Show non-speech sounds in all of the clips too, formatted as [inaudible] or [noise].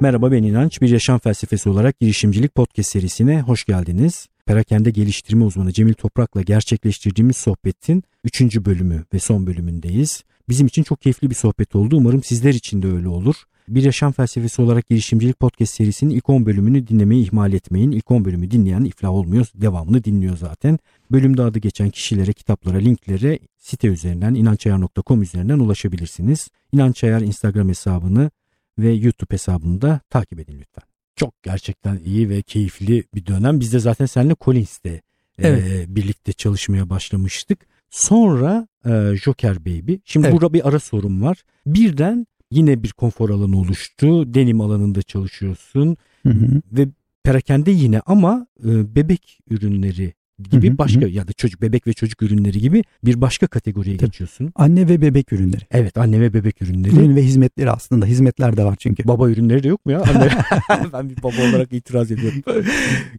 Merhaba ben İnanç. Bir yaşam felsefesi olarak girişimcilik podcast serisine hoş geldiniz. Perakende geliştirme uzmanı Cemil Toprak'la gerçekleştirdiğimiz sohbetin 3. bölümü ve son bölümündeyiz. Bizim için çok keyifli bir sohbet oldu. Umarım sizler için de öyle olur. Bir Yaşam Felsefesi olarak girişimcilik podcast serisinin ilk 10 bölümünü dinlemeyi ihmal etmeyin. İlk 10 bölümü dinleyen iflah olmuyor. Devamını dinliyor zaten. Bölümde adı geçen kişilere, kitaplara, linklere site üzerinden inançayar.com üzerinden ulaşabilirsiniz. İnançayar Instagram hesabını ve YouTube hesabını da takip edin lütfen. Çok gerçekten iyi ve keyifli bir dönem. Biz de zaten seninle Collins'te evet. e, birlikte çalışmaya başlamıştık. Sonra e, Joker Baby. Şimdi evet. burada bir ara sorum var. Birden yine bir konfor alanı oluştu. Denim alanında çalışıyorsun. Hı hı. Ve perakende yine ama e, bebek ürünleri gibi hı hı, başka hı. ya da çocuk bebek ve çocuk ürünleri gibi bir başka kategoriye Tabii. geçiyorsun. Anne ve bebek ürünleri. Evet anne ve bebek ürünleri. Ürün ve hizmetleri aslında hizmetler de var çünkü. Baba ürünleri de yok mu ya? Anne. [laughs] [laughs] ben bir baba olarak itiraz ediyorum.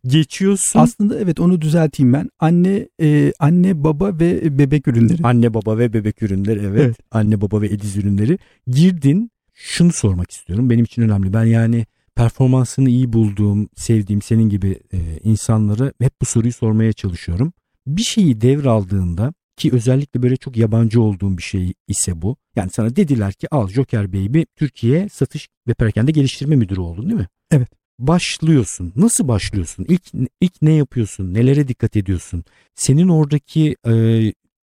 Geçiyorsun. Aslında evet onu düzelteyim ben. Anne e, anne baba ve bebek ürünleri. Anne baba ve bebek ürünleri evet. evet. Anne baba ve ediz ürünleri. Girdin şunu sormak istiyorum. Benim için önemli. Ben yani performansını iyi bulduğum, sevdiğim senin gibi e, insanlara hep bu soruyu sormaya çalışıyorum. Bir şeyi devraldığında ki özellikle böyle çok yabancı olduğum bir şey ise bu. Yani sana dediler ki al Joker Baby Türkiye satış ve perakende geliştirme müdürü oldun değil mi? Evet. Başlıyorsun. Nasıl başlıyorsun? İlk ilk ne yapıyorsun? Nelere dikkat ediyorsun? Senin oradaki e,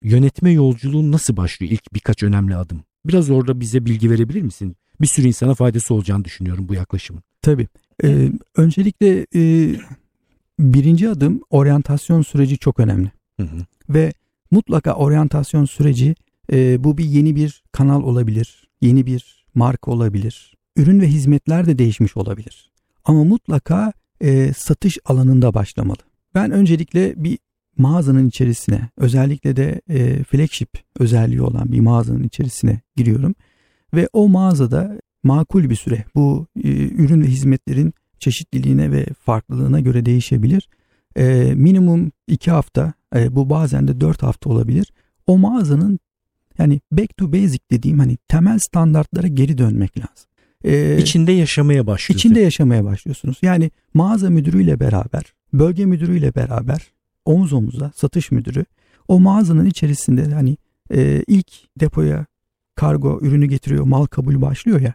yönetme yolculuğun nasıl başlıyor? İlk birkaç önemli adım. Biraz orada bize bilgi verebilir misin? Bir sürü insana faydası olacağını düşünüyorum bu yaklaşımın. Tabii. Ee, öncelikle e, birinci adım oryantasyon süreci çok önemli. Hı hı. Ve mutlaka oryantasyon süreci e, bu bir yeni bir kanal olabilir, yeni bir marka olabilir. Ürün ve hizmetler de değişmiş olabilir. Ama mutlaka e, satış alanında başlamalı. Ben öncelikle bir mağazanın içerisine özellikle de e, flagship özelliği olan bir mağazanın içerisine giriyorum. Ve o mağazada makul bir süre bu e, ürün ve hizmetlerin çeşitliliğine ve farklılığına göre değişebilir. E, minimum 2 hafta e, bu bazen de 4 hafta olabilir. O mağazanın yani back to basic dediğim hani temel standartlara geri dönmek lazım. Ee, içinde yaşamaya başlıyorsunuz. İçinde yaşamaya başlıyorsunuz. Yani mağaza müdürüyle beraber, bölge müdürüyle beraber omuz omuza satış müdürü o mağazanın içerisinde hani e, ilk depoya kargo ürünü getiriyor mal kabul başlıyor ya.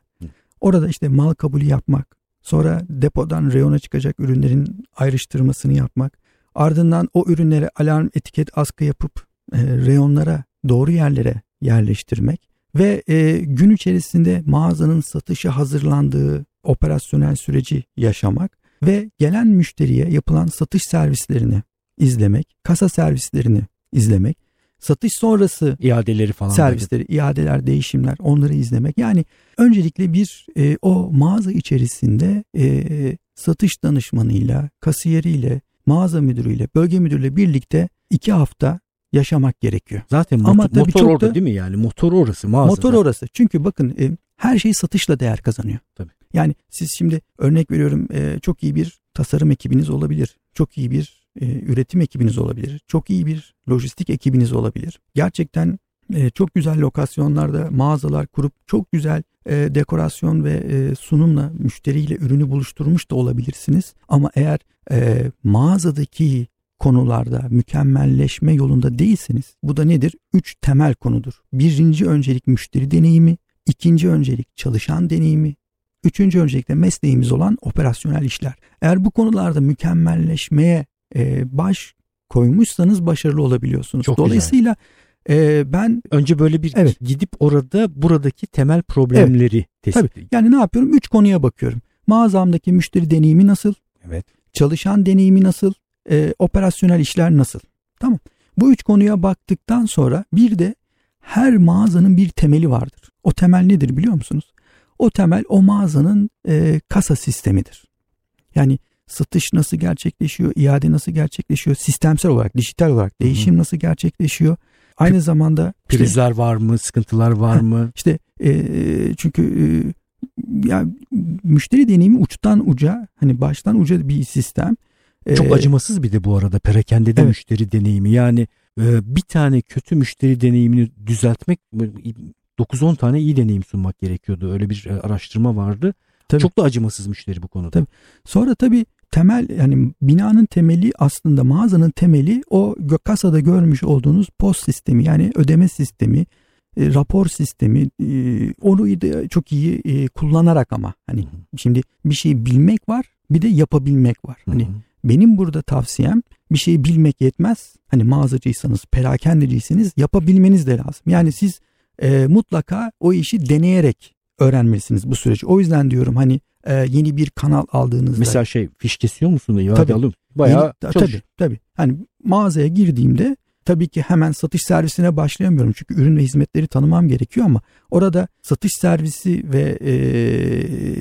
Orada işte mal kabulü yapmak, sonra depodan reyona çıkacak ürünlerin ayrıştırmasını yapmak, ardından o ürünlere alarm etiket askı yapıp e, reyonlara doğru yerlere yerleştirmek ve e, gün içerisinde mağazanın satışa hazırlandığı operasyonel süreci yaşamak ve gelen müşteriye yapılan satış servislerini izlemek, kasa servislerini izlemek satış sonrası iadeleri falan servisleri, dedi. iadeler, değişimler onları izlemek. Yani öncelikle bir e, o mağaza içerisinde e, satış danışmanıyla, kasiyeriyle, mağaza müdürüyle, bölge müdürüyle birlikte iki hafta yaşamak gerekiyor. Zaten Ama motor, motor orada da, değil mi yani? Motor orası mağazada. Motor orası. Çünkü bakın e, her şey satışla değer kazanıyor. Tabii. Yani siz şimdi örnek veriyorum e, çok iyi bir tasarım ekibiniz olabilir. Çok iyi bir e, üretim ekibiniz olabilir. Çok iyi bir lojistik ekibiniz olabilir. Gerçekten e, çok güzel lokasyonlarda mağazalar kurup çok güzel e, dekorasyon ve sunumla müşteriyle ürünü buluşturmuş da olabilirsiniz. Ama eğer mağazadaki konularda mükemmelleşme yolunda değilseniz bu da nedir? Üç temel konudur. Birinci öncelik müşteri deneyimi, ikinci öncelik çalışan deneyimi, üçüncü öncelikle mesleğimiz olan operasyonel işler. Eğer bu konularda mükemmelleşmeye e, baş koymuşsanız başarılı olabiliyorsunuz. Çok Dolayısıyla e, ben önce böyle bir evet. gidip orada buradaki temel problemleri evet. tespit Tabii. Yani ne yapıyorum? Üç konuya bakıyorum. Mağazamdaki müşteri deneyimi nasıl? Evet. Çalışan deneyimi nasıl? E, operasyonel işler nasıl? Tamam. Bu üç konuya baktıktan sonra bir de her mağazanın bir temeli vardır. O temel nedir biliyor musunuz? O temel o mağazanın e, kasa sistemidir. Yani satış nasıl gerçekleşiyor, iade nasıl gerçekleşiyor, sistemsel olarak, dijital olarak değişim Hı-hı. nasıl gerçekleşiyor. Aynı P- zamanda prizler işte, var mı, sıkıntılar var mı? İşte e, çünkü e, ya müşteri deneyimi uçtan uca hani baştan uca bir sistem. Çok ee, acımasız bir de bu arada perakende de evet. müşteri deneyimi. Yani e, bir tane kötü müşteri deneyimini düzeltmek 9-10 tane iyi deneyim sunmak gerekiyordu. Öyle bir e, araştırma vardı. Tabii. Çok da acımasız müşteri bu konuda. Tabii. Sonra tabii temel yani binanın temeli aslında mağazanın temeli o kasada görmüş olduğunuz post sistemi yani ödeme sistemi, e, rapor sistemi e, onu da çok iyi e, kullanarak ama hani şimdi bir şeyi bilmek var bir de yapabilmek var. Hani benim burada tavsiyem bir şeyi bilmek yetmez. Hani mağazacıysanız, perakendeciyseniz yapabilmeniz de lazım. Yani siz e, mutlaka o işi deneyerek öğrenmelisiniz bu süreci. O yüzden diyorum hani e, yeni bir kanal aldığınızda. Mesela şey fiş kesiyor musun da iade alım? Bayağı yeni, Tabii tabii. Hani mağazaya girdiğimde tabii ki hemen satış servisine başlayamıyorum. Çünkü ürün ve hizmetleri tanımam gerekiyor ama orada satış servisi ve e,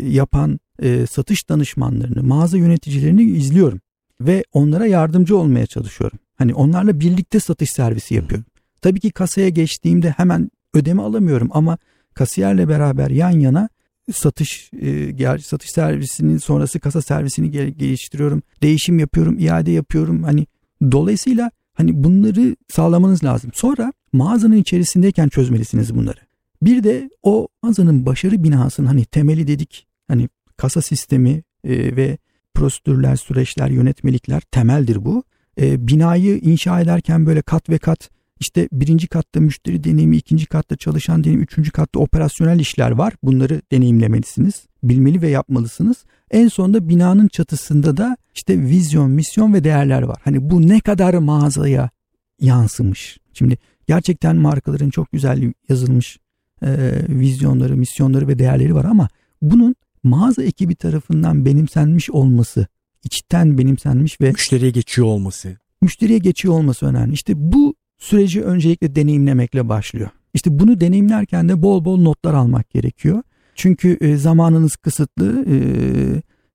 yapan e, satış danışmanlarını, mağaza yöneticilerini izliyorum. Ve onlara yardımcı olmaya çalışıyorum. Hani onlarla birlikte satış servisi yapıyorum. Tabii ki kasaya geçtiğimde hemen ödeme alamıyorum ama kasiyerle beraber yan yana satış e, satış servisinin sonrası kasa servisini geliştiriyorum. Değişim yapıyorum, iade yapıyorum. Hani dolayısıyla hani bunları sağlamanız lazım. Sonra mağazanın içerisindeyken çözmelisiniz bunları. Bir de o mağazanın başarı binasının hani temeli dedik. Hani kasa sistemi e, ve prosedürler, süreçler, yönetmelikler temeldir bu. E, binayı inşa ederken böyle kat ve kat işte birinci katta müşteri deneyimi, ikinci katta çalışan deneyimi, üçüncü katta operasyonel işler var. Bunları deneyimlemelisiniz, bilmeli ve yapmalısınız. En sonunda binanın çatısında da işte vizyon, misyon ve değerler var. Hani bu ne kadar mağazaya yansımış. Şimdi gerçekten markaların çok güzel yazılmış e, vizyonları, misyonları ve değerleri var ama bunun mağaza ekibi tarafından benimsenmiş olması, içten benimsenmiş ve müşteriye geçiyor olması. Müşteriye geçiyor olması önemli. İşte bu süreci öncelikle deneyimlemekle başlıyor. İşte bunu deneyimlerken de bol bol notlar almak gerekiyor. Çünkü e, zamanınız kısıtlı e,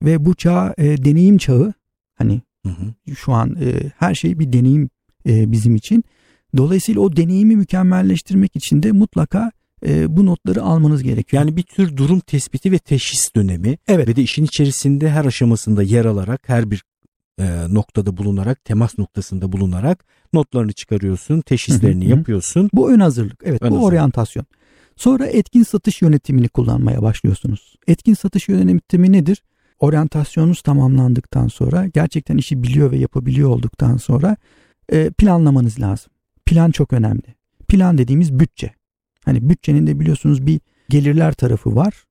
ve bu çağ e, deneyim çağı. Hani hı hı. şu an her şey bir deneyim bizim için. Dolayısıyla o deneyimi mükemmelleştirmek için de mutlaka e, bu notları almanız gerekiyor. Yani bir tür durum tespiti ve teşhis dönemi evet. ve de işin içerisinde her aşamasında yer alarak her bir e, noktada bulunarak temas noktasında bulunarak notlarını çıkarıyorsun, teşhislerini hı hı. yapıyorsun. Bu ön hazırlık. Evet, ön bu hazırlık. oryantasyon. Sonra etkin satış yönetimini kullanmaya başlıyorsunuz. Etkin satış yönetimi nedir? Oryantasyonunuz tamamlandıktan sonra gerçekten işi biliyor ve yapabiliyor olduktan sonra e, planlamanız lazım. Plan çok önemli. Plan dediğimiz bütçe. Hani bütçenin de biliyorsunuz bir gelirler tarafı var.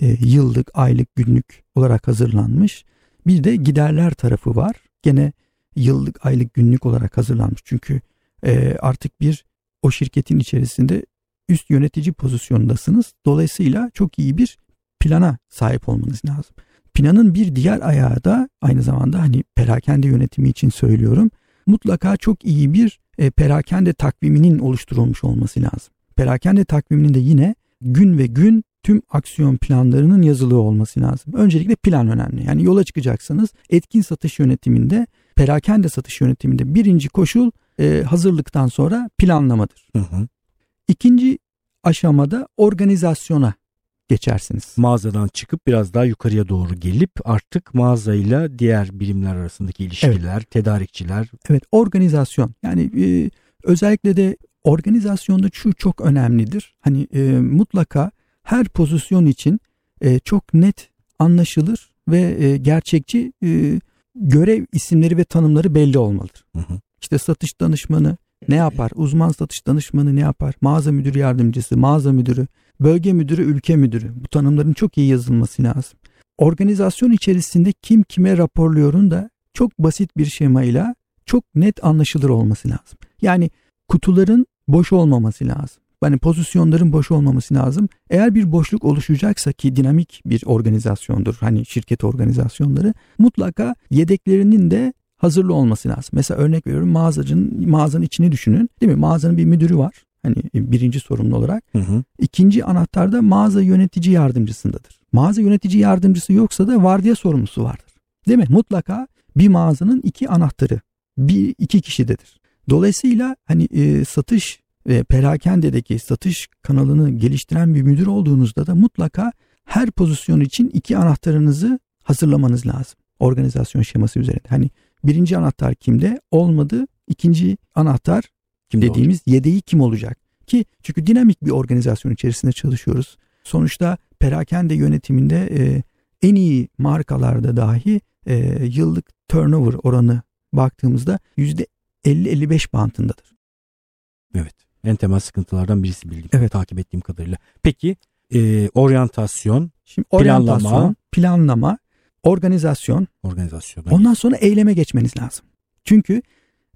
E, yıllık, aylık, günlük olarak hazırlanmış. Bir de giderler tarafı var. Gene yıllık, aylık, günlük olarak hazırlanmış. Çünkü e, artık bir o şirketin içerisinde üst yönetici pozisyondasınız. Dolayısıyla çok iyi bir plana sahip olmanız lazım. Planın bir diğer ayağı da aynı zamanda hani perakende yönetimi için söylüyorum. Mutlaka çok iyi bir e, perakende takviminin oluşturulmuş olması lazım. Perakende takviminin de yine gün ve gün tüm aksiyon planlarının yazılı olması lazım. Öncelikle plan önemli. Yani yola çıkacaksanız etkin satış yönetiminde, perakende satış yönetiminde birinci koşul e, hazırlıktan sonra planlamadır. Hı hı. İkinci aşamada organizasyona geçersiniz. Mağazadan çıkıp biraz daha yukarıya doğru gelip artık mağazayla diğer birimler arasındaki ilişkiler, evet. tedarikçiler. Evet, organizasyon. Yani e, özellikle de organizasyonda şu çok önemlidir. Hani e, mutlaka her pozisyon için e, çok net, anlaşılır ve e, gerçekçi e, görev isimleri ve tanımları belli olmalıdır. Hı hı. İşte satış danışmanı ne yapar? Uzman satış danışmanı ne yapar? Mağaza müdürü yardımcısı, mağaza müdürü, bölge müdürü, ülke müdürü. Bu tanımların çok iyi yazılması lazım. Organizasyon içerisinde kim kime raporluyorun da çok basit bir şemayla çok net anlaşılır olması lazım. Yani kutuların boş olmaması lazım. Yani pozisyonların boş olmaması lazım. Eğer bir boşluk oluşacaksa ki dinamik bir organizasyondur hani şirket organizasyonları mutlaka yedeklerinin de hazırlı olması lazım. Mesela örnek veriyorum mağazacının mağazanın içini düşünün değil mi? Mağazanın bir müdürü var. Hani birinci sorumlu olarak. Hı hı. İkinci anahtar da mağaza yönetici yardımcısındadır. Mağaza yönetici yardımcısı yoksa da vardiya sorumlusu vardır. Değil mi? Mutlaka bir mağazanın iki anahtarı bir iki kişidedir. Dolayısıyla hani e, satış ve perakendedeki satış kanalını geliştiren bir müdür olduğunuzda da mutlaka her pozisyon için iki anahtarınızı hazırlamanız lazım. Organizasyon şeması üzerinde. Hani birinci anahtar kimde? Olmadı. İkinci anahtar Kimde dediğimiz olacak? yedeği kim olacak? Ki çünkü dinamik bir organizasyon içerisinde çalışıyoruz. Sonuçta perakende yönetiminde e, en iyi markalarda dahi e, yıllık turnover oranı baktığımızda %50-55 bantındadır. Evet. En temel sıkıntılardan birisi bildiğim, evet. takip ettiğim kadarıyla. Peki e, oryantasyon, Şimdi oryantasyon, planlama, planlama, organizasyon, organizasyon. Ondan sonra eyleme geçmeniz lazım. Çünkü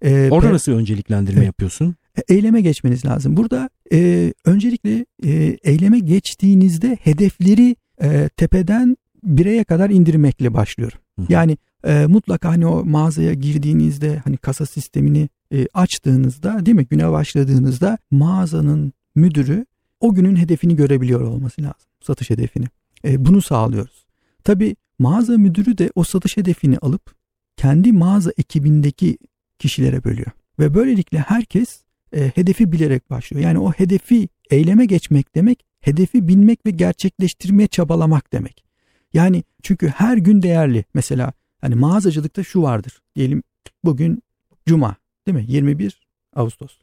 e, Orada nasıl önceliklendirme evet, yapıyorsun? E, eyleme geçmeniz lazım. Burada e, öncelikle e, eyleme geçtiğinizde hedefleri e, tepeden bireye kadar indirmekle başlıyorum. Hı. Yani e, mutlaka hani o mağazaya girdiğinizde hani kasa sistemini e, açtığınızda değil mi güne başladığınızda mağazanın müdürü o günün hedefini görebiliyor olması lazım. Satış hedefini. E, bunu sağlıyoruz. Tabi mağaza müdürü de o satış hedefini alıp kendi mağaza ekibindeki kişilere bölüyor. Ve böylelikle herkes e, hedefi bilerek başlıyor. Yani o hedefi eyleme geçmek demek, hedefi bilmek ve gerçekleştirmeye çabalamak demek. Yani çünkü her gün değerli. Mesela hani mağazacılıkta şu vardır. Diyelim bugün cuma değil mi? 21 Ağustos.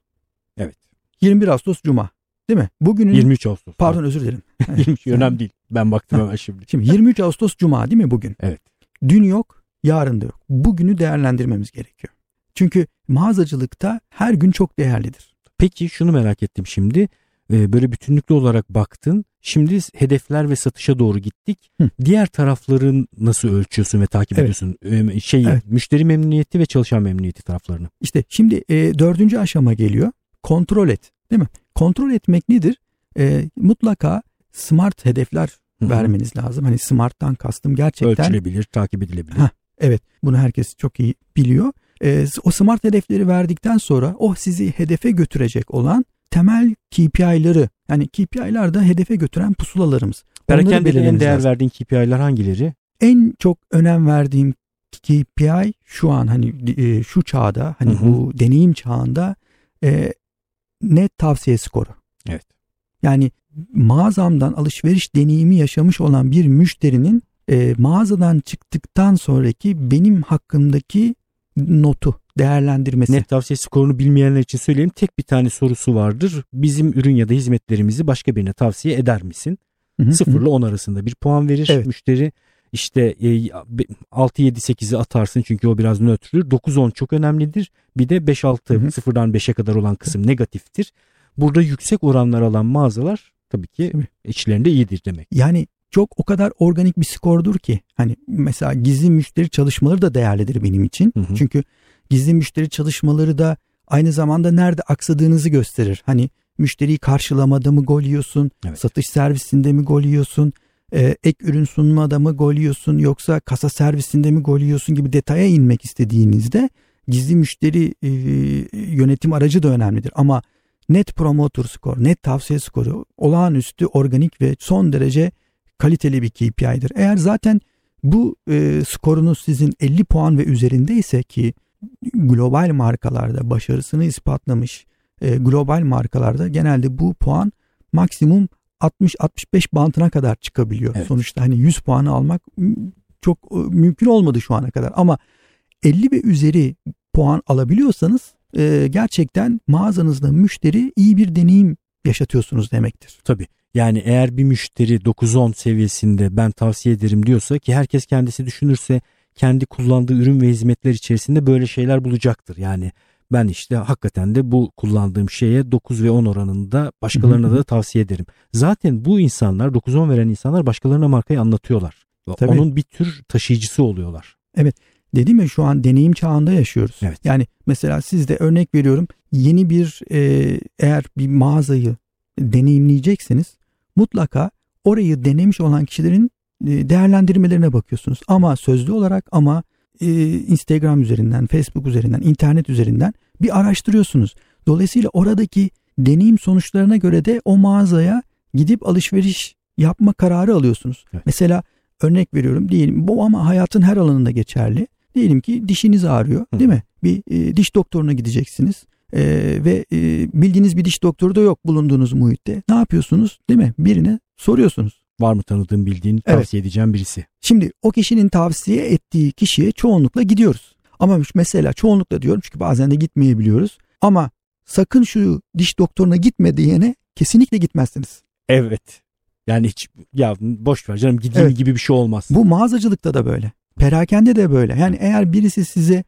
Evet. 21 Ağustos cuma. Değil mi? Bugünün 23 Ağustos. Pardon evet. özür dilerim. [laughs] 23 önemli değil. Ben baktım hemen şimdi. [laughs] Şimdi 23 Ağustos cuma değil mi bugün? Evet. Dün yok, yarın da yok. Bugünü değerlendirmemiz gerekiyor. Çünkü mağazacılıkta her gün çok değerlidir. Peki şunu merak ettim şimdi. Ee, böyle bütünlüklü olarak baktın. Şimdi hedefler ve satışa doğru gittik. Hı. Diğer tarafların nasıl ölçüyorsun ve takip evet. ediyorsun? Ee, şeyi, evet. müşteri memnuniyeti ve çalışan memnuniyeti taraflarını. İşte şimdi e, dördüncü aşama geliyor. Kontrol et. Değil mi? Kontrol etmek nedir? E, mutlaka smart hedefler Hı-hı. vermeniz lazım. Hani smart'tan kastım gerçekten. Ölçülebilir, takip edilebilir. Heh, evet bunu herkes çok iyi biliyor. E, o smart hedefleri verdikten sonra o sizi hedefe götürecek olan temel KPI'ları yani KPI'lar da hedefe götüren pusulalarımız. Perakendede en değer lazım. verdiğin KPI'lar hangileri? En çok önem verdiğim KPI şu an hani e, şu çağda hani hı hı. bu deneyim çağında e, net tavsiye skoru. Evet. Yani mağazamdan alışveriş deneyimi yaşamış olan bir müşterinin e, mağazadan çıktıktan sonraki benim hakkındaki notu değerlendirmesi. Net tavsiye skorunu bilmeyenler için söyleyeyim. Tek bir tane sorusu vardır. Bizim ürün ya da hizmetlerimizi başka birine tavsiye eder misin? Hı 0 ile 10 arasında bir puan verir evet. müşteri. İşte 6 7 8'i atarsın çünkü o biraz nötrdür. 9 10 çok önemlidir. Bir de 5 6 0'dan 5'e kadar olan kısım negatiftir. Burada yüksek oranlar alan mağazalar tabii ki içlerinde iyidir demek. Yani çok o kadar organik bir skordur ki hani mesela gizli müşteri çalışmaları da değerlidir benim için. Hı hı. Çünkü gizli müşteri çalışmaları da aynı zamanda nerede aksadığınızı gösterir. Hani müşteriyi karşılamada mı gol yiyorsun, evet. satış servisinde mi gol yiyorsun, e, ek ürün sunmada mı gol yiyorsun yoksa kasa servisinde mi gol yiyorsun gibi detaya inmek istediğinizde gizli müşteri e, yönetim aracı da önemlidir. Ama net promoter skor, net tavsiye skoru olağanüstü organik ve son derece kaliteli bir KPI'dir. Eğer zaten bu e, skorunuz sizin 50 puan ve üzerindeyse ki global markalarda başarısını ispatlamış e, global markalarda genelde bu puan maksimum 60-65 bantına kadar çıkabiliyor. Evet. Sonuçta hani 100 puanı almak çok e, mümkün olmadı şu ana kadar ama 50 ve üzeri puan alabiliyorsanız e, gerçekten mağazanızda müşteri iyi bir deneyim yaşatıyorsunuz demektir. Tabii. Yani eğer bir müşteri 9-10 seviyesinde ben tavsiye ederim diyorsa ki herkes kendisi düşünürse kendi kullandığı ürün ve hizmetler içerisinde böyle şeyler bulacaktır. Yani ben işte hakikaten de bu kullandığım şeye 9 ve 10 oranında başkalarına da tavsiye ederim. Zaten bu insanlar 9-10 veren insanlar başkalarına markayı anlatıyorlar. Tabii. Onun bir tür taşıyıcısı oluyorlar. Evet. Dedim ya şu an deneyim çağında yaşıyoruz. Evet. Yani mesela sizde örnek veriyorum yeni bir e, eğer bir mağazayı deneyimleyecekseniz mutlaka orayı denemiş olan kişilerin değerlendirmelerine bakıyorsunuz. Ama sözlü olarak ama e, Instagram üzerinden, Facebook üzerinden, internet üzerinden bir araştırıyorsunuz. Dolayısıyla oradaki deneyim sonuçlarına göre de o mağazaya gidip alışveriş yapma kararı alıyorsunuz. Evet. Mesela örnek veriyorum diyelim bu ama hayatın her alanında geçerli. Diyelim ki dişiniz ağrıyor Hı. değil mi? Bir e, diş doktoruna gideceksiniz. Ee, ve e, bildiğiniz bir diş doktoru da yok bulunduğunuz muhitte. Ne yapıyorsunuz? Değil mi? Birine soruyorsunuz. Var mı tanıdığın bildiğin evet. tavsiye edeceğim birisi? Şimdi o kişinin tavsiye ettiği kişiye çoğunlukla gidiyoruz. Ama mesela çoğunlukla diyorum çünkü bazen de gitmeyebiliyoruz. Ama sakın şu diş doktoruna gitme diyene kesinlikle gitmezsiniz. Evet. Yani hiç ya boş ver canım gideyim evet. gibi bir şey olmaz. Bu mağazacılıkta da böyle. Perakende de böyle. Yani eğer birisi size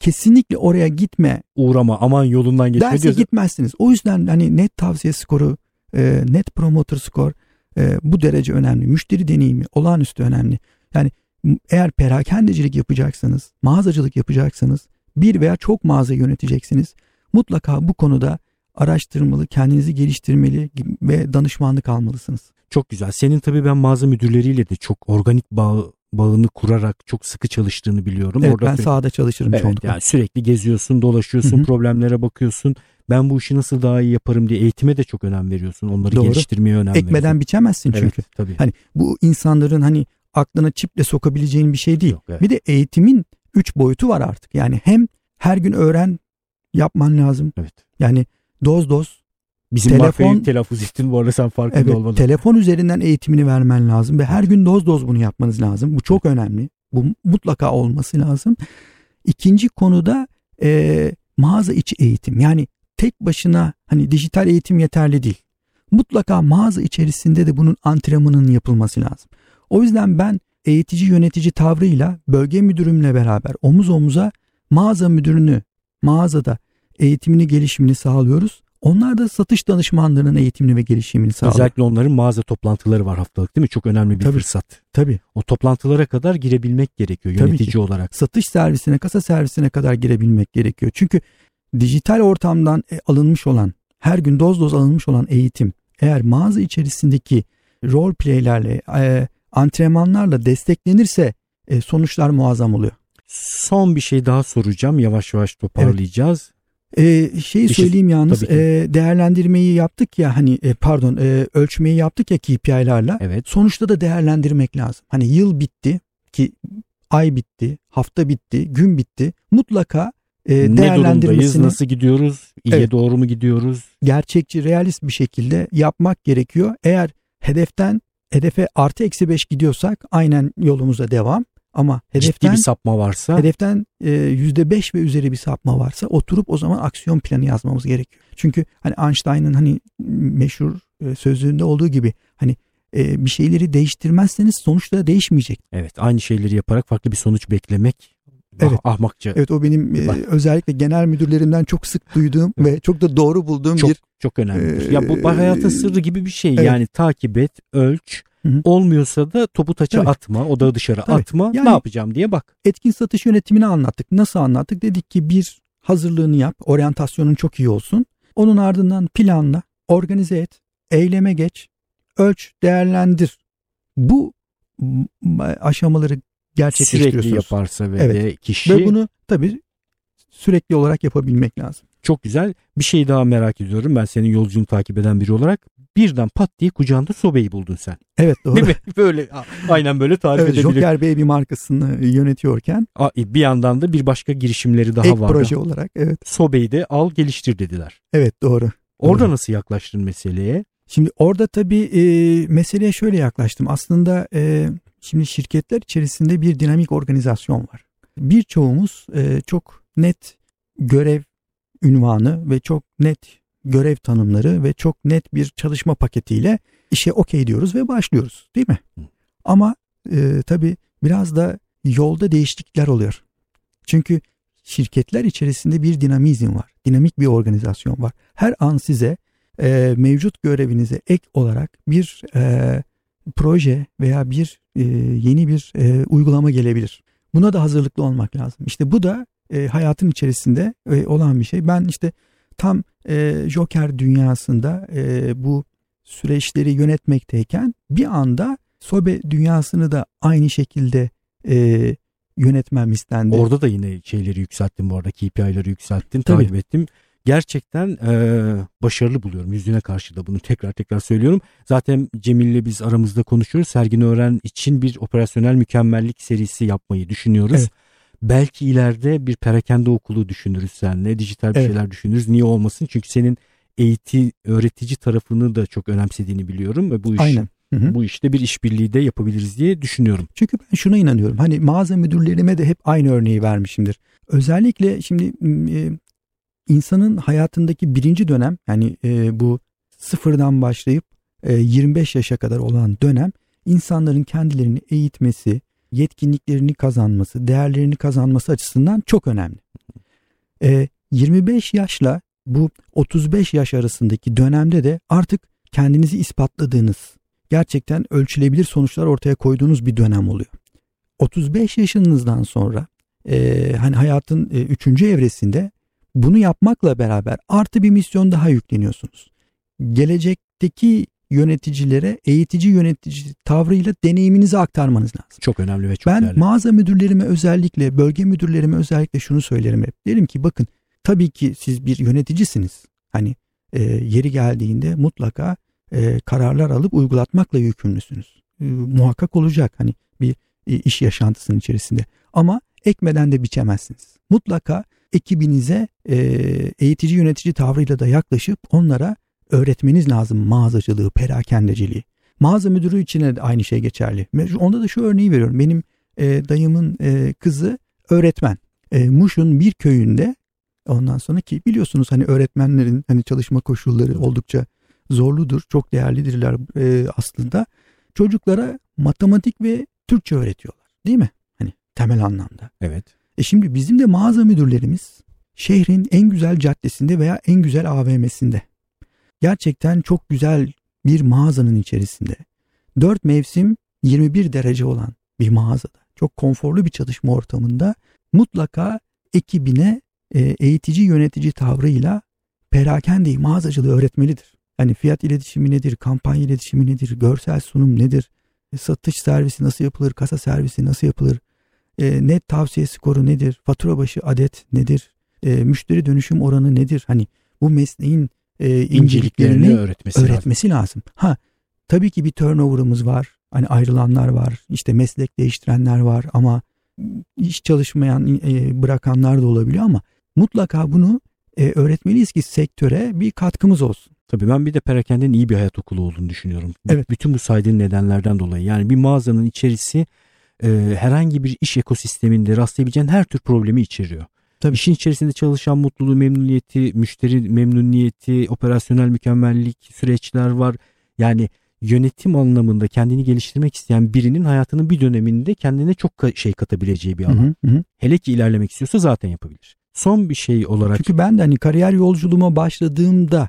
kesinlikle oraya gitme. Uğrama aman yolundan geçme derse diyorsa. gitmezsiniz. O yüzden hani net tavsiye skoru, e, net promoter skor e, bu derece önemli. Müşteri deneyimi olağanüstü önemli. Yani eğer perakendecilik yapacaksanız, mağazacılık yapacaksanız bir veya çok mağaza yöneteceksiniz. Mutlaka bu konuda araştırmalı, kendinizi geliştirmeli ve danışmanlık almalısınız. Çok güzel. Senin tabii ben mağaza müdürleriyle de çok organik bağ bağını kurarak çok sıkı çalıştığını biliyorum. Evet Orada ben sürekli, sahada çalışırım evet, çoğunlukla. Yani sürekli geziyorsun, dolaşıyorsun, Hı-hı. problemlere bakıyorsun. Ben bu işi nasıl daha iyi yaparım diye eğitime de çok önem veriyorsun. Onları Doğru. geliştirmeye önem Ekmeden veriyorsun. biçemezsin çünkü. Evet, tabii. Hani bu insanların hani aklına çiple sokabileceğin bir şey değil. Yok, evet. Bir de eğitimin üç boyutu var artık. Yani hem her gün öğren yapman lazım. Evet. Yani doz doz Bizim telefon, markayı telaffuz ettin bu arada sen farkında evet, olmadın. Telefon üzerinden eğitimini vermen lazım ve her gün doz doz bunu yapmanız lazım. Bu çok önemli. Bu mutlaka olması lazım. İkinci konuda e, mağaza içi eğitim. Yani tek başına hani dijital eğitim yeterli değil. Mutlaka mağaza içerisinde de bunun antrenmanının yapılması lazım. O yüzden ben eğitici yönetici tavrıyla bölge müdürümle beraber omuz omuza mağaza müdürünü mağazada eğitimini gelişimini sağlıyoruz. Onlar da satış danışmanlarının eğitimini ve gelişimini sağlıyor. Özellikle onların mağaza toplantıları var haftalık değil mi? Çok önemli bir tabii, fırsat. Tabii. O toplantılara kadar girebilmek gerekiyor yönetici tabii olarak. Satış servisine, kasa servisine kadar girebilmek gerekiyor. Çünkü dijital ortamdan e, alınmış olan, her gün doz doz alınmış olan eğitim eğer mağaza içerisindeki role playlerle, e, antrenmanlarla desteklenirse e, sonuçlar muazzam oluyor. Son bir şey daha soracağım. Yavaş yavaş toparlayacağız. Ee, şeyi bir söyleyeyim yalnız e, değerlendirmeyi yaptık ya hani e, pardon e, ölçmeyi yaptık ya KPI'larla. Evet. Sonuçta da değerlendirmek lazım. Hani yıl bitti ki ay bitti, hafta bitti, gün bitti. Mutlaka e, değerlendirmesini. Ne nasıl gidiyoruz, iyiye evet, doğru mu gidiyoruz? Gerçekçi, realist bir şekilde yapmak gerekiyor. Eğer hedeften hedefe artı eksi beş gidiyorsak aynen yolumuza devam. Ama hedeften, Ciddi bir sapma varsa hedeften e, yüzde beş ve üzeri bir sapma varsa oturup o zaman aksiyon planı yazmamız gerekiyor. Çünkü hani Einstein'ın hani meşhur e, sözlüğünde olduğu gibi hani e, bir şeyleri değiştirmezseniz sonuçta değişmeyecek. Evet aynı şeyleri yaparak farklı bir sonuç beklemek ah, Evet. Ah, ahmakça. Evet o benim e, özellikle genel müdürlerimden çok sık duyduğum ve çok da doğru bulduğum çok, bir çok önemli. E, ya bu hayatın sırrı gibi bir şey. Evet. Yani takip et, ölç, Hı-hı. Olmuyorsa da topu taça evet. atma, odağı dışarı Tabii. atma. Yani, ne yapacağım diye bak. Etkin satış yönetimini anlattık. Nasıl anlattık? Dedik ki bir hazırlığını yap, oryantasyonun çok iyi olsun. Onun ardından planla, organize et, eyleme geç, ölç, değerlendir. Bu aşamaları gerçekleştiriyorsunuz. Sürekli yaparsa ve evet. kişi... Ve bunu tabii sürekli olarak yapabilmek lazım. Çok güzel. Bir şey daha merak ediyorum. Ben senin yolculuğunu takip eden biri olarak birden pat diye kucağında Sobe'yi buldun sen. Evet doğru. Değil mi? [laughs] Böyle aynen böyle tarif evet, edebilirim. Joker Baby markasını yönetiyorken. Bir yandan da bir başka girişimleri daha var. vardı. proje olarak evet. Sobe'yi de al geliştir dediler. Evet doğru. Orada doğru. nasıl yaklaştın meseleye? Şimdi orada tabii e, meseleye şöyle yaklaştım. Aslında e, şimdi şirketler içerisinde bir dinamik organizasyon var. Birçoğumuz e, çok net görev ünvanı ve çok net görev tanımları ve çok net bir çalışma paketiyle işe okey diyoruz ve başlıyoruz değil mi? Ama e, tabii biraz da yolda değişiklikler oluyor. Çünkü şirketler içerisinde bir dinamizm var. Dinamik bir organizasyon var. Her an size e, mevcut görevinize ek olarak bir e, proje veya bir e, yeni bir e, uygulama gelebilir. Buna da hazırlıklı olmak lazım. İşte bu da e, hayatın içerisinde e, olan bir şey. Ben işte tam e, Joker dünyasında e, bu süreçleri yönetmekteyken bir anda Sobe dünyasını da aynı şekilde e, yönetmem istendi. Orada da yine şeyleri yükselttim bu arada KPI'leri yükselttim Tabii. takip ettim. Gerçekten e, başarılı buluyorum yüzüne karşı da bunu tekrar tekrar söylüyorum. Zaten Cemil'le biz aramızda konuşuyoruz. Sergin Öğren için bir operasyonel mükemmellik serisi yapmayı düşünüyoruz. Evet. Belki ileride bir perakende okulu düşünürüz seninle. Dijital bir evet. şeyler düşünürüz. Niye olmasın? Çünkü senin eğiti, öğretici tarafını da çok önemsediğini biliyorum ve bu iş Aynen. Hı hı. Bu işte bir işbirliği de yapabiliriz diye düşünüyorum. Çünkü ben şuna inanıyorum. Hani mağaza müdürlerime de hep aynı örneği vermişimdir. Özellikle şimdi e, insanın hayatındaki birinci dönem yani e, bu sıfırdan başlayıp 25 yaşa kadar olan dönem insanların kendilerini eğitmesi, yetkinliklerini kazanması, değerlerini kazanması açısından çok önemli. 25 yaşla bu 35 yaş arasındaki dönemde de artık kendinizi ispatladığınız, gerçekten ölçülebilir sonuçlar ortaya koyduğunuz bir dönem oluyor. 35 yaşınızdan sonra e, hani hayatın e, üçüncü evresinde bunu yapmakla beraber artı bir misyon daha yükleniyorsunuz. Gelecekteki yöneticilere eğitici yönetici tavrıyla deneyiminizi aktarmanız lazım. Çok önemli ve çok ben değerli. Ben mağaza müdürlerime özellikle, bölge müdürlerime özellikle şunu söylerim hep. Derim ki bakın tabii ki siz bir yöneticisiniz. Hani e, yeri geldiğinde mutlaka e, kararlar alıp uygulatmakla yükümlüsünüz. E, muhakkak olacak hani bir e, iş yaşantısının içerisinde. Ama ekmeden de biçemezsiniz. Mutlaka ekibinize e, eğitici yönetici tavrıyla da yaklaşıp onlara öğretmeniz lazım mağazacılığı, perakendeciliği. Mağaza müdürü için de aynı şey geçerli. Onda da şu örneği veriyorum. Benim e, dayımın e, kızı öğretmen. E, Muş'un bir köyünde ondan sonra ki biliyorsunuz hani öğretmenlerin hani çalışma koşulları oldukça zorludur. Çok değerlidirler e, aslında. Çocuklara matematik ve Türkçe öğretiyorlar. Değil mi? Hani temel anlamda. Evet. E şimdi bizim de mağaza müdürlerimiz şehrin en güzel caddesinde veya en güzel AVM'sinde. Gerçekten çok güzel bir mağazanın içerisinde. Dört mevsim 21 derece olan bir mağazada. Çok konforlu bir çalışma ortamında mutlaka ekibine e, eğitici yönetici tavrıyla perakende mağazacılığı öğretmelidir. Hani fiyat iletişimi nedir, kampanya iletişimi nedir, görsel sunum nedir, e, satış servisi nasıl yapılır, kasa servisi nasıl yapılır, e, net tavsiye skoru nedir, fatura başı adet nedir, e, müşteri dönüşüm oranı nedir? Hani bu mesleğin e, inceliklerini öğretmesi, öğretmesi lazım. lazım. Ha tabii ki bir turnover'ımız var. Hani ayrılanlar var, işte meslek değiştirenler var ama iş çalışmayan e, bırakanlar da olabiliyor ama mutlaka bunu e, öğretmeliyiz ki sektöre bir katkımız olsun. Tabii ben bir de perakendenin iyi bir hayat okulu olduğunu düşünüyorum. Evet. Bütün bu saydığın nedenlerden dolayı. Yani bir mağazanın içerisi e, herhangi bir iş ekosisteminde rastlayabileceğin her tür problemi içeriyor. Tabii. İşin içerisinde çalışan mutluluğu, memnuniyeti, müşteri memnuniyeti, operasyonel mükemmellik süreçler var. Yani yönetim anlamında kendini geliştirmek isteyen birinin hayatının bir döneminde kendine çok şey katabileceği bir alan. Hı hı. Hele ki ilerlemek istiyorsa zaten yapabilir. Son bir şey olarak. Çünkü ben de hani kariyer yolculuğuma başladığımda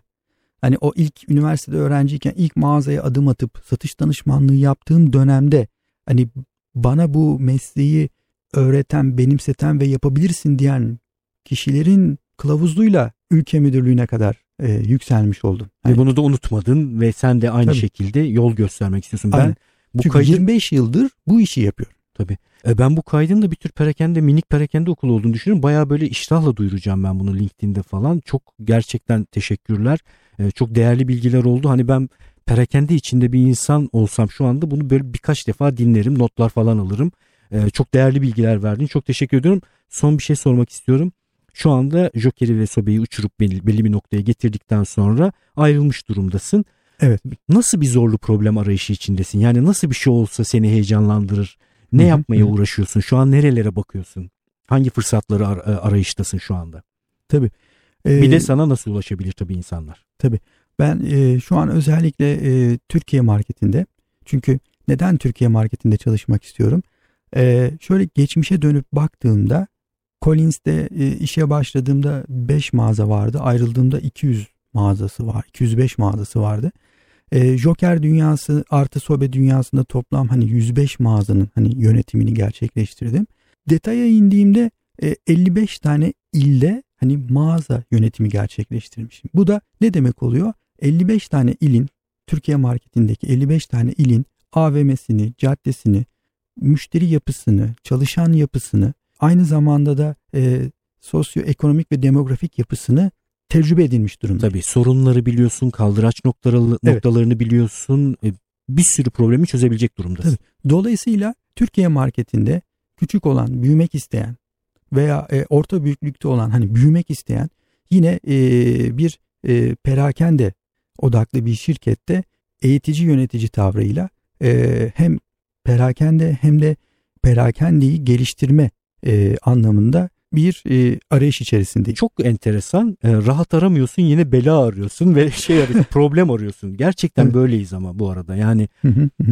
hani o ilk üniversitede öğrenciyken ilk mağazaya adım atıp satış danışmanlığı yaptığım dönemde hani bana bu mesleği öğreten, benimseten ve yapabilirsin diyen kişilerin kılavuzluğuyla ülke müdürlüğüne kadar e, yükselmiş oldum. Yani, ve bunu da unutmadın ve sen de aynı tabii. şekilde yol göstermek istiyorsun. Ben Aynen. bu Çünkü kaydı... 25 yıldır bu işi yapıyorum. Tabii. E ben bu kaydın da bir tür perakende minik perakende okulu olduğunu düşünüyorum. Baya böyle iştahla duyuracağım ben bunu LinkedIn'de falan. Çok gerçekten teşekkürler. E, çok değerli bilgiler oldu. Hani ben perakende içinde bir insan olsam şu anda bunu böyle birkaç defa dinlerim. Notlar falan alırım. E, çok değerli bilgiler verdin. Çok teşekkür ediyorum. Son bir şey sormak istiyorum. Şu anda Joker'i ve Sobe'yi uçurup belli, belli bir noktaya getirdikten sonra ayrılmış durumdasın. Evet. Nasıl bir zorlu problem arayışı içindesin? Yani nasıl bir şey olsa seni heyecanlandırır? Ne Hı-hı. yapmaya uğraşıyorsun? Şu an nerelere bakıyorsun? Hangi fırsatları ar- e, arayıştasın şu anda? Tabii. Ee, bir de sana nasıl ulaşabilir tabii insanlar? Tabii. Ben e, şu an özellikle e, Türkiye marketinde çünkü neden Türkiye marketinde çalışmak istiyorum? E, şöyle geçmişe dönüp baktığımda Collins'te e, işe başladığımda 5 mağaza vardı. Ayrıldığımda 200 mağazası var. 205 mağazası vardı. E, Joker dünyası artı Sobe dünyasında toplam hani 105 mağazanın hani yönetimini gerçekleştirdim. Detaya indiğimde e, 55 tane ilde hani mağaza yönetimi gerçekleştirmişim. Bu da ne demek oluyor? 55 tane ilin Türkiye marketindeki 55 tane ilin AVM'sini, caddesini, müşteri yapısını, çalışan yapısını, aynı zamanda da e, sosyoekonomik ve demografik yapısını tecrübe edilmiş durumda. Tabii sorunları biliyorsun, kaldıraç noktaları, evet. noktalarını biliyorsun, e, bir sürü problemi çözebilecek durumdasın. Tabii. Dolayısıyla Türkiye marketinde küçük olan, büyümek isteyen veya e, orta büyüklükte olan hani büyümek isteyen yine e, bir e, perakende odaklı bir şirkette eğitici yönetici tavrıyla e, hem perakende hem de perakendeyi geliştirme e, anlamında bir e, arayış içerisindeyim. Çok enteresan. E, rahat aramıyorsun yine bela arıyorsun ve [laughs] şey arıyorsun, problem arıyorsun. Gerçekten evet. böyleyiz ama bu arada. Yani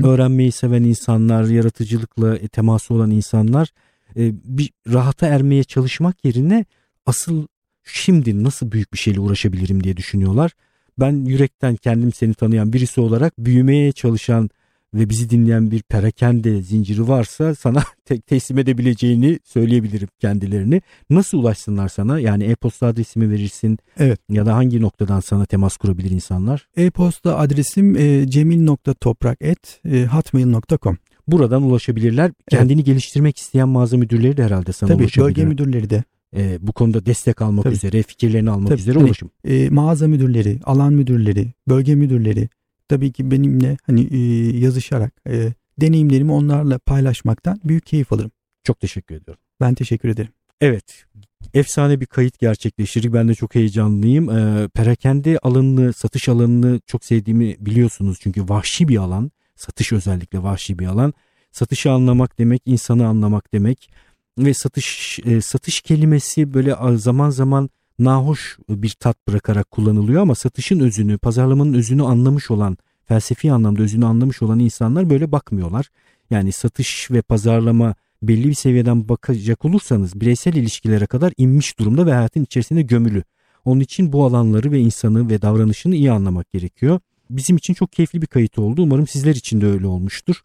öğrenmeyi seven insanlar, yaratıcılıkla teması olan insanlar e, bir rahata ermeye çalışmak yerine asıl şimdi nasıl büyük bir şeyle uğraşabilirim diye düşünüyorlar. Ben yürekten kendim seni tanıyan birisi olarak büyümeye çalışan ve bizi dinleyen bir perakende zinciri varsa sana [laughs] te- teslim edebileceğini söyleyebilirim kendilerini. Nasıl ulaşsınlar sana? Yani e-posta adresimi verirsin. Evet. Ya da hangi noktadan sana temas kurabilir insanlar? E-posta adresim e, cemil.toprak.hotmail.com Buradan ulaşabilirler. Kendini evet. geliştirmek isteyen mağaza müdürleri de herhalde sana Tabii, ulaşabilir. Tabii bölge müdürleri de e, bu konuda destek almak Tabii. üzere, fikirlerini almak Tabii. üzere hani, ulaşım. E, mağaza müdürleri, alan müdürleri, bölge müdürleri tabii ki benimle hani e, yazışarak e, deneyimlerimi onlarla paylaşmaktan büyük keyif alırım. Çok teşekkür ediyorum. Ben teşekkür ederim. Evet. Efsane bir kayıt gerçekleştirdik. Ben de çok heyecanlıyım. Ee, perakende alanını, satış alanını çok sevdiğimi biliyorsunuz. Çünkü vahşi bir alan. Satış özellikle vahşi bir alan. Satışı anlamak demek, insanı anlamak demek ve satış e, satış kelimesi böyle zaman zaman nahoş bir tat bırakarak kullanılıyor ama satışın özünü, pazarlamanın özünü anlamış olan, felsefi anlamda özünü anlamış olan insanlar böyle bakmıyorlar. Yani satış ve pazarlama belli bir seviyeden bakacak olursanız bireysel ilişkilere kadar inmiş durumda ve hayatın içerisinde gömülü. Onun için bu alanları ve insanı ve davranışını iyi anlamak gerekiyor. Bizim için çok keyifli bir kayıt oldu. Umarım sizler için de öyle olmuştur.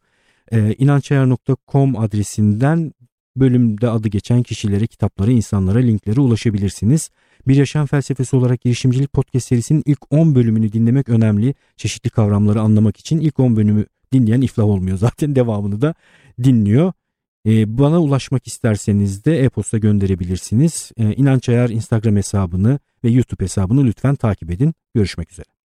Ee, inançayar.com adresinden bölümde adı geçen kişilere, kitaplara, insanlara, linklere ulaşabilirsiniz. Bir Yaşam Felsefesi olarak girişimcilik podcast serisinin ilk 10 bölümünü dinlemek önemli. Çeşitli kavramları anlamak için ilk 10 bölümü dinleyen iflah olmuyor. [laughs] Zaten devamını da dinliyor. Ee, bana ulaşmak isterseniz de e-posta gönderebilirsiniz. Ee, İnanç Ayar Instagram hesabını ve YouTube hesabını lütfen takip edin. Görüşmek üzere.